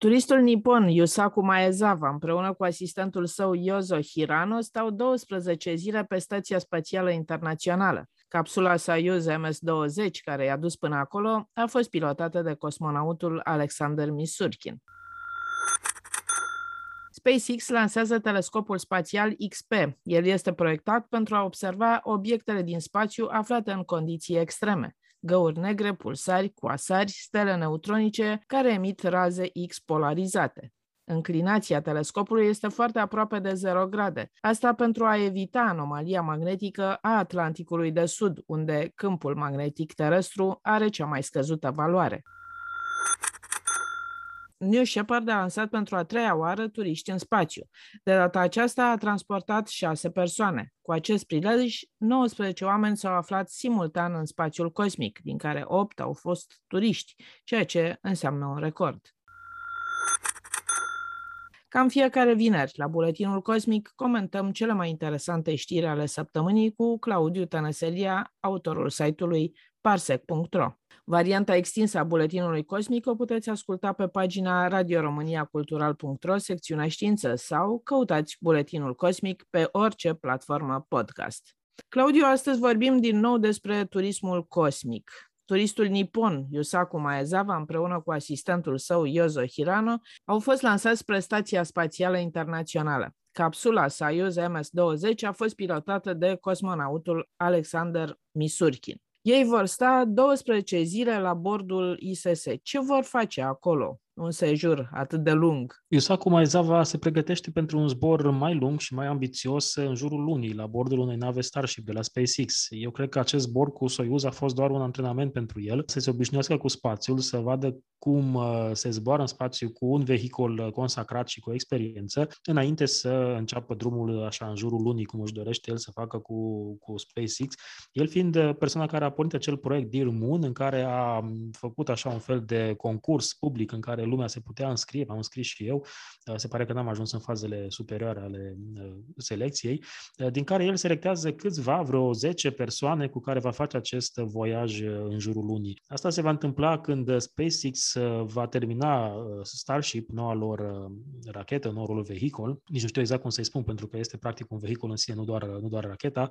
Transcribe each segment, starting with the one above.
Turistul nipon Yusaku Maezawa împreună cu asistentul său Yozo Hirano stau 12 zile pe Stația Spațială Internațională. Capsula Soyuz MS-20, care i-a dus până acolo, a fost pilotată de cosmonautul Alexander Misurkin. SpaceX lansează telescopul spațial XP. El este proiectat pentru a observa obiectele din spațiu aflate în condiții extreme găuri negre, pulsari, coasari, stele neutronice care emit raze X polarizate. Înclinația telescopului este foarte aproape de 0 grade. Asta pentru a evita anomalia magnetică a Atlanticului de Sud, unde câmpul magnetic terestru are cea mai scăzută valoare. New Shepard a lansat pentru a treia oară turiști în spațiu. De data aceasta a transportat șase persoane. Cu acest prilej, 19 oameni s-au aflat simultan în spațiul cosmic, din care 8 au fost turiști, ceea ce înseamnă un record. Cam fiecare vineri, la Buletinul Cosmic, comentăm cele mai interesante știri ale săptămânii cu Claudiu Tănăselia, autorul site-ului parsec.ro. Varianta extinsă a buletinului cosmic o puteți asculta pe pagina radioromaniacultural.ro, secțiunea știință sau căutați buletinul cosmic pe orice platformă podcast. Claudiu, astăzi vorbim din nou despre turismul cosmic. Turistul nipon Yusaku Maezawa împreună cu asistentul său Yozo Hirano au fost lansați spre Stația Spațială Internațională. Capsula Soyuz MS-20 a fost pilotată de cosmonautul Alexander Misurkin. Ei vor sta 12 zile la bordul ISS. Ce vor face acolo? Un sejur atât de lung. Yusaku Maezawa se pregătește pentru un zbor mai lung și mai ambițios în jurul lunii, la bordul unei nave Starship de la SpaceX. Eu cred că acest zbor cu Soyuz a fost doar un antrenament pentru el, să se obișnuiască cu spațiul, să vadă cum uh, se zboară în spațiu cu un vehicul uh, consacrat și cu experiență, înainte să înceapă drumul așa în jurul lunii, cum își dorește el să facă cu, cu SpaceX. El fiind uh, persoana care a pornit acel proiect Dear Moon, în care a făcut așa un fel de concurs public în care lumea se putea înscrie, m-am înscris și eu, se pare că n-am ajuns în fazele superioare ale selecției, din care el selectează câțiva, vreo 10 persoane cu care va face acest voiaj în jurul lunii. Asta se va întâmpla când SpaceX va termina Starship, noua lor rachetă, noul lor vehicul, nici nu știu exact cum să-i spun, pentru că este practic un vehicul în sine, nu doar, nu doar racheta,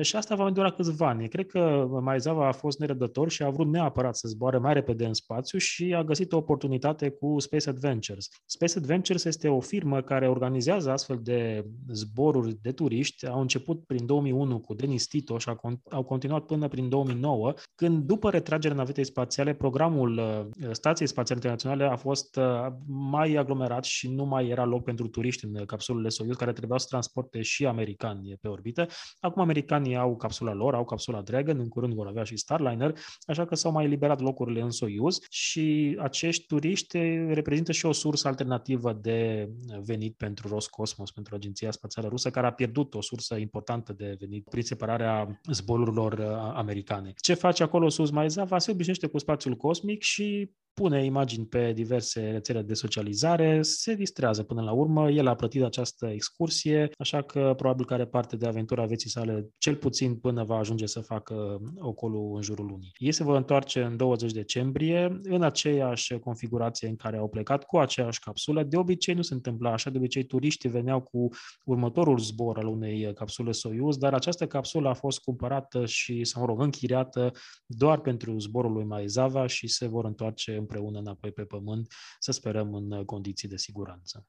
și asta va mai dura câțiva ani. Cred că Maezawa a fost nerăbdător și a vrut neapărat să zboare mai repede în spațiu și a găsit o oportunitate cu Space Adventures. Space Adventures este o firmă care organizează astfel de zboruri de turiști. Au început prin 2001 cu Denis Tito și au continuat până prin 2009, când după retragerea navetei spațiale, programul uh, Stației Spațiale Internaționale a fost uh, mai aglomerat și nu mai era loc pentru turiști în capsulele Soyuz, care trebuiau să transporte și americani pe orbită. Acum americanii au capsula lor, au capsula Dragon, în curând vor avea și Starliner, așa că s-au mai eliberat locurile în Soyuz și acești turiști reprezintă și o sursă alternativă de venit pentru Roscosmos, pentru Agenția Spațială Rusă, care a pierdut o sursă importantă de venit prin separarea zborurilor uh, americane. Ce face acolo sus Maizava? Se obișnuiește cu spațiul cosmic și pune imagini pe diverse rețele de socializare, se distrează până la urmă. El a plătit această excursie, așa că probabil că are parte de aventura vieții sale, cel puțin până va ajunge să facă ocolul în jurul lunii. Ei se vor întoarce în 20 decembrie, în aceeași configurație în care au plecat, cu aceeași capsulă. De obicei nu se întâmpla așa, de obicei turiștii veneau cu următorul zbor al unei capsule Soyuz, dar această capsulă a fost cumpărată și, sau mă rog, închiriată doar pentru zborul lui Maezawa și se vor întoarce împreună înapoi pe pământ, să sperăm în condiții de siguranță.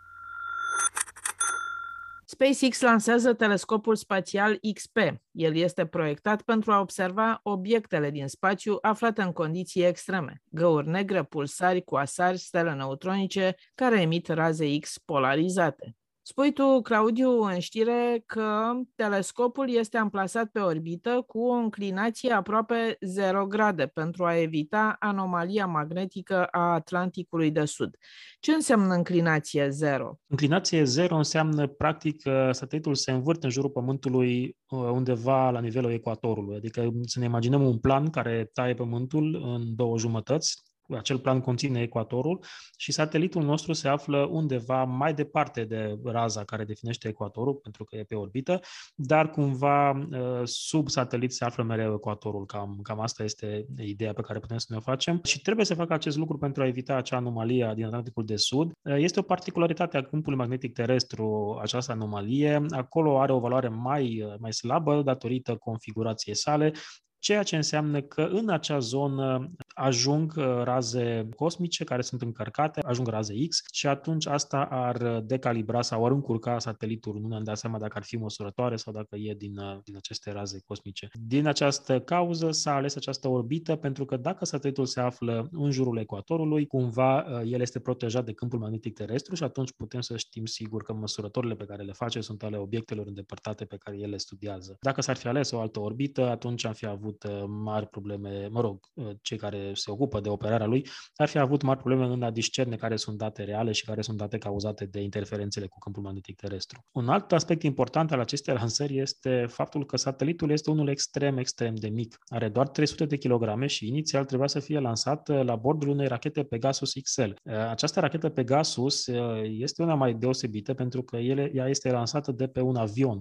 SpaceX lansează telescopul spațial XP. El este proiectat pentru a observa obiectele din spațiu aflate în condiții extreme, găuri negre, pulsari, coasari, stele neutronice care emit raze X polarizate. Spui tu, Claudiu, în știre că telescopul este amplasat pe orbită cu o înclinație aproape 0 grade pentru a evita anomalia magnetică a Atlanticului de Sud. Ce înseamnă înclinație 0? Înclinație 0 înseamnă, practic, că satelitul se învârte în jurul Pământului uh, undeva la nivelul ecuatorului. Adică să ne imaginăm un plan care taie Pământul în două jumătăți, acel plan conține ecuatorul și satelitul nostru se află undeva mai departe de raza care definește ecuatorul, pentru că e pe orbită, dar cumva uh, sub satelit se află mereu ecuatorul. Cam, cam asta este ideea pe care putem să ne o facem și trebuie să facă acest lucru pentru a evita acea anomalie din Atlanticul de Sud. Uh, este o particularitate a câmpului magnetic terestru această anomalie. Acolo are o valoare mai, uh, mai slabă datorită configurației sale, ceea ce înseamnă că în acea zonă ajung uh, raze cosmice care sunt încărcate, ajung raze X și atunci asta ar decalibra sau ar încurca satelitul. Nu ne-am dat seama dacă ar fi măsurătoare sau dacă e din, uh, din aceste raze cosmice. Din această cauză s-a ales această orbită pentru că dacă satelitul se află în jurul ecuatorului, cumva uh, el este protejat de câmpul magnetic terestru și atunci putem să știm sigur că măsurătorile pe care le face sunt ale obiectelor îndepărtate pe care el le studiază. Dacă s-ar fi ales o altă orbită, atunci am fi avut avut uh, mari probleme, mă rog, uh, cei care se ocupă de operarea lui, ar fi avut mari probleme în a discerne care sunt date reale și care sunt date cauzate de interferențele cu câmpul magnetic terestru. Un alt aspect important al acestei lansări este faptul că satelitul este unul extrem, extrem de mic. Are doar 300 de kilograme și inițial trebuia să fie lansat uh, la bordul unei rachete Pegasus XL. Această rachetă Pegasus este una mai deosebită pentru că ele, ea este lansată de pe un avion.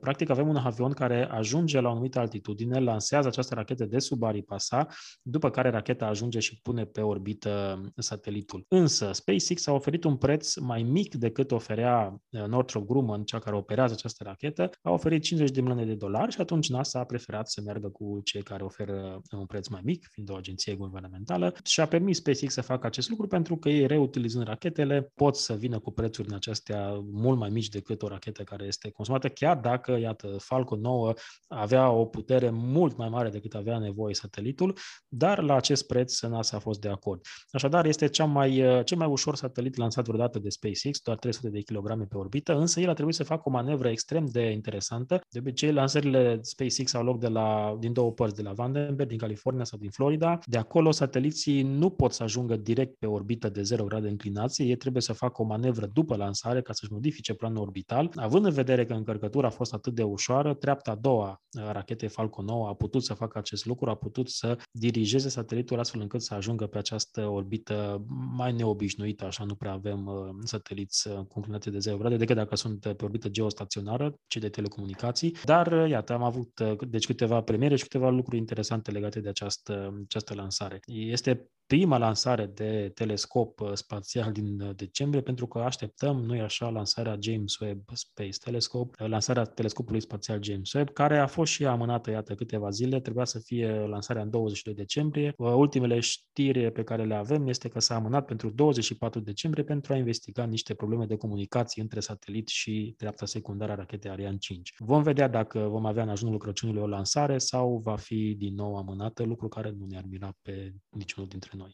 Practic avem un avion care ajunge la o anumită altitudine, lansează această rachetă de sub aripa sa, după care racheta ajunge și pune pe orbită satelitul. Însă, SpaceX a oferit un preț mai mic decât oferea uh, Northrop Grumman, cea care operează această rachetă, a oferit 50 de milioane de dolari și atunci NASA a preferat să meargă cu cei care oferă un preț mai mic, fiind o agenție guvernamentală, și a permis SpaceX să facă acest lucru pentru că ei, reutilizând rachetele, pot să vină cu prețuri în acestea mult mai mici decât o rachetă care este consumată, chiar dacă, iată, Falcon 9 avea o putere mult mai mare mare decât avea nevoie satelitul, dar la acest preț NASA a fost de acord. Așadar, este cea mai, uh, cel mai ușor satelit lansat vreodată de SpaceX, doar 300 de kilograme pe orbită, însă el a trebuit să facă o manevră extrem de interesantă. De obicei, lansările SpaceX au loc de la, din două părți, de la Vandenberg, din California sau din Florida. De acolo, sateliții nu pot să ajungă direct pe orbită de 0 grade înclinație, ei trebuie să facă o manevră după lansare ca să-și modifice planul orbital. Având în vedere că încărcătura a fost atât de ușoară, treapta a doua a rachetei Falcon 9 a putut să facă acest lucru, a putut să dirigeze satelitul astfel încât să ajungă pe această orbită mai neobișnuită, așa nu prea avem uh, sateliți uh, cu înclinație de 0 grade, decât dacă sunt pe orbită geostaționară, cei de telecomunicații. Dar, uh, iată, am avut deci câteva premiere și câteva lucruri interesante legate de această, această lansare. Este prima lansare de telescop uh, spațial din uh, decembrie, pentru că așteptăm, nu așa, lansarea James Webb Space Telescope, uh, lansarea telescopului spațial James Webb, care a fost și amânată, iată, câteva zile, trebuia să fie lansarea în 22 decembrie. Ultimele știri pe care le avem este că s-a amânat pentru 24 decembrie pentru a investiga niște probleme de comunicații între satelit și dreapta secundară a rachetei Ariane 5. Vom vedea dacă vom avea în ajunul Crăciunului o lansare sau va fi din nou amânată, lucru care nu ne-ar mira pe niciunul dintre noi.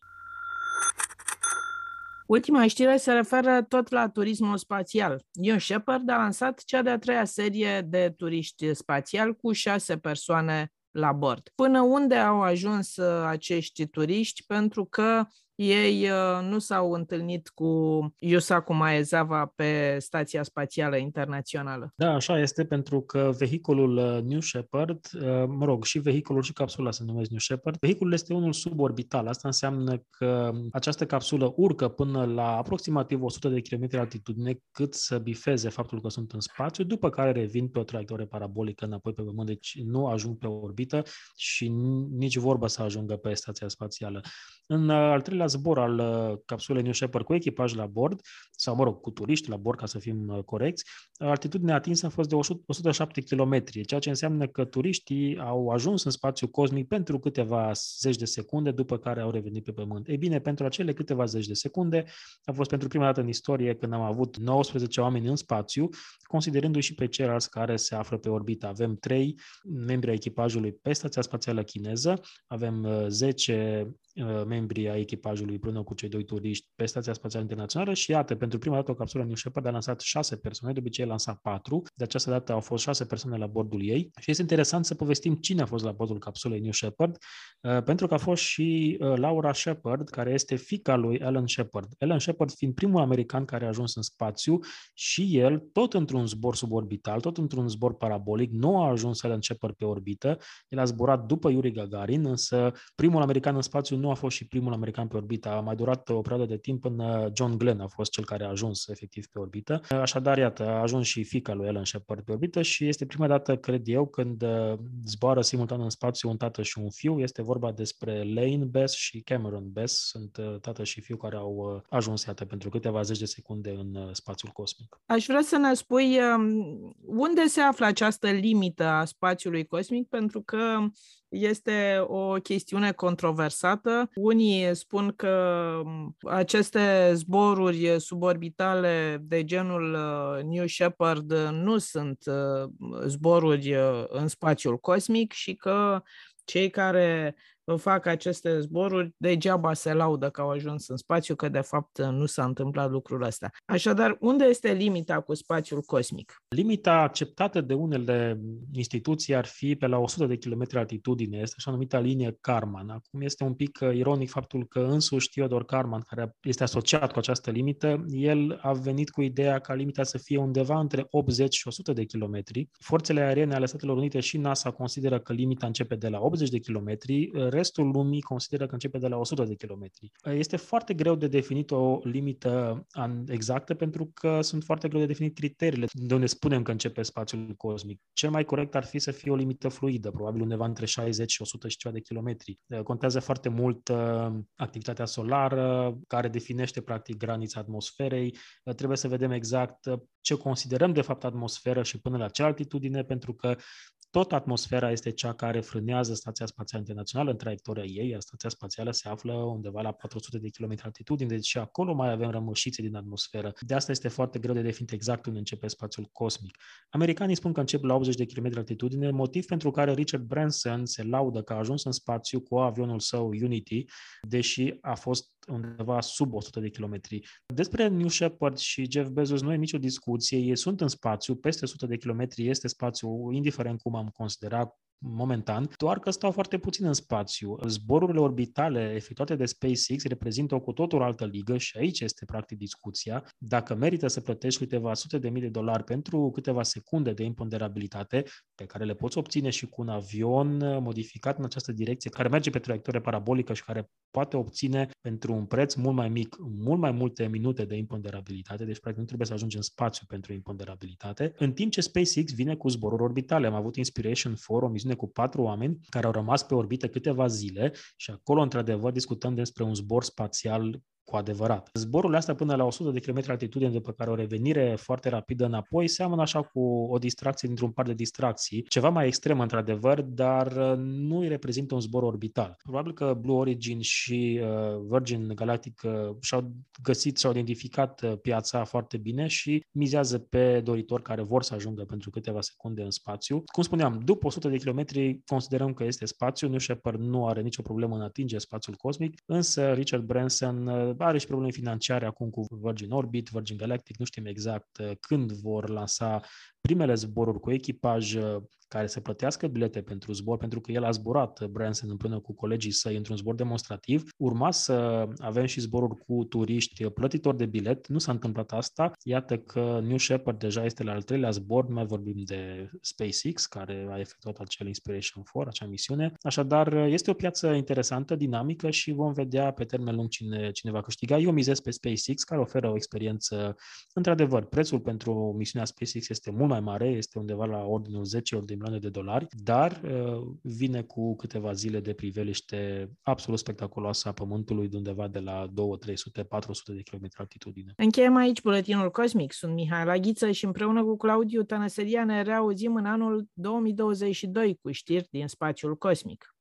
Ultima știre se referă tot la turismul spațial. Ion Shepard a lansat cea de-a treia serie de turiști spațial cu șase persoane la bord. Până unde au ajuns uh, acești turiști? Pentru că ei uh, nu s-au întâlnit cu Yusaku Maezawa pe Stația Spațială Internațională. Da, așa este, pentru că vehiculul uh, New Shepard, uh, mă rog, și vehiculul și capsula se numesc New Shepard, vehiculul este unul suborbital. Asta înseamnă că această capsulă urcă până la aproximativ 100 de km altitudine cât să bifeze faptul că sunt în spațiu, după care revin pe o traiectorie parabolică înapoi pe Pământ, deci nu ajung pe orbită și nici vorba să ajungă pe stația spațială. În al treilea treilea zbor al uh, capsulei New Shepard cu echipaj la bord, sau mă rog, cu turiști la bord, ca să fim uh, corecți, altitudinea atinsă a fost de 107 km, ceea ce înseamnă că turiștii au ajuns în spațiu cosmic pentru câteva zeci de secunde, după care au revenit pe Pământ. Ei bine, pentru acele câteva zeci de secunde a fost pentru prima dată în istorie când am avut 19 oameni în spațiu, considerându-i și pe ceilalți care se află pe orbită. Avem trei membri ai echipajului pe Stația Spațială Chineză, avem 10 uh, membrii ai echipajului împreună cu cei doi turiști pe Stația Spațială Internațională și iată, pentru prima dată o capsulă New Shepard a lansat șase persoane, de obicei a lansat patru, de această dată au fost șase persoane la bordul ei și este interesant să povestim cine a fost la bordul capsulei New Shepard, uh, pentru că a fost și uh, Laura Shepard, care este fica lui Alan Shepard. Alan Shepard fiind primul american care a ajuns în spațiu și el, tot într-un zbor suborbital, tot într-un zbor parabolic, nu a ajuns Alan Shepard pe orbită, el a zburat după Yuri Gagarin, însă primul american în spațiu nu a fost și primul american pe orbită, a mai durat o perioadă de timp până John Glenn a fost cel care a ajuns efectiv pe orbită. Așadar, iată, a ajuns și fica lui Alan Shepard pe orbită și este prima dată, cred eu, când uh, zboară simultan în spațiu un tată și un fiu. Este vorba despre Lane Bess și Cameron Bess. Sunt uh, tată și fiu care au uh, ajuns, iată, pentru câteva zeci de secunde în spațiul cosmic. Aș vrea să ne spui um, unde se află această limită a spațiului cosmic, pentru că este o chestiune controversată. Unii spun că um, aceste zboruri suborbitale de genul uh, New Shepard nu sunt uh, zboruri uh, în spațiul cosmic și că cei care fac aceste zboruri, degeaba se laudă că au ajuns în spațiu, că de fapt nu s-a întâmplat lucrul ăsta. Așadar, unde este limita cu spațiul cosmic? Limita acceptată de unele instituții ar fi pe la 100 de km altitudine, este așa numită linie Karman. Acum este un pic uh, ironic faptul că însuși Theodor Karman, care este asociat cu această limită, el a venit cu ideea ca limita să fie undeva între 80 și 100 de kilometri. Forțele aeriene ale Statelor Unite și NASA consideră că limita începe de la 80 de kilometri, restul lumii consideră că începe de la 100 de kilometri. Este foarte greu de definit o limită exactă pentru că sunt foarte greu de definit criteriile de unde spunem că începe spațiul cosmic. Cel mai corect ar fi să fie o limită fluidă, probabil undeva între 60 și 100 și ceva de kilometri. Contează foarte mult uh, activitatea solară, care definește practic granița atmosferei. Trebuie să vedem exact uh, ce considerăm de fapt atmosferă și până la ce altitudine, pentru că tot atmosfera este cea care frânează Stația Spațială Internațională în traiectoria ei, iar Stația Spațială se află undeva la 400 de km altitudine, deci și acolo mai avem rămășițe din atmosferă. De asta este foarte greu de definit exact unde începe spațiul cosmic. Americanii spun că încep la 80 de km altitudine, motiv pentru care Richard Branson se laudă că a ajuns în spațiu cu avionul său Unity, deși a fost undeva sub 100 de kilometri. Despre New Shepard și Jeff Bezos nu e nicio discuție, ei sunt în spațiu, peste 100 de kilometri este spațiu, indiferent cum am considerat momentan, doar că stau foarte puțin în spațiu. Zborurile orbitale efectuate de SpaceX reprezintă o cu totul altă ligă și aici este practic discuția dacă merită să plătești câteva sute de mii de dolari pentru câteva secunde de imponderabilitate pe care le poți obține și cu un avion modificat în această direcție, care merge pe traiectorie parabolică și care poate obține pentru un preț mult mai mic, mult mai multe minute de imponderabilitate, deci practic nu trebuie să ajungi în spațiu pentru imponderabilitate, în timp ce SpaceX vine cu zboruri orbitale. Am avut Inspiration 4, o misiune misiune cu patru oameni care au rămas pe orbită câteva zile și acolo, într-adevăr, discutăm despre un zbor spațial cu adevărat. Zborul astea până la 100 de km altitudine, după care o revenire foarte rapidă înapoi, seamănă așa cu o distracție dintr-un par de distracții, ceva mai extrem într-adevăr, dar uh, nu îi reprezintă un zbor orbital. Probabil că Blue Origin și uh, Virgin Galactic uh, și-au găsit, și-au identificat uh, piața foarte bine și mizează pe doritori care vor să ajungă pentru câteva secunde în spațiu. Cum spuneam, după 100 de kilometri considerăm că este spațiu, New Shepard nu are nicio problemă în atinge spațiul cosmic, însă Richard Branson uh, are și probleme financiare acum cu Virgin Orbit, Virgin Galactic, nu știm exact uh, când vor lansa primele zboruri cu echipaj uh, care să plătească bilete pentru zbor, pentru că el a zburat uh, Branson împreună cu colegii săi într-un zbor demonstrativ. Urma să avem și zboruri cu turiști plătitori de bilet. Nu s-a întâmplat asta. Iată că New Shepard deja este la al treilea zbor, nu mai vorbim de SpaceX, care a efectuat acel Inspiration 4, acea misiune. Așadar, este o piață interesantă, dinamică și vom vedea pe termen lung cine, cine va câștiga. Eu mizez pe SpaceX, care oferă o experiență, într-adevăr, prețul pentru misiunea SpaceX este mult mai mare, este undeva la ordinul 10 ori de milioane de dolari, dar uh, vine cu câteva zile de priveliște absolut spectaculoasă a Pământului, de undeva de la 2, 300, 400 de km altitudine. Încheiem aici buletinul cosmic. Sunt Mihai Laghiță și împreună cu Claudiu Tănăsăria ne reauzim în anul 2022 cu știri din spațiul cosmic.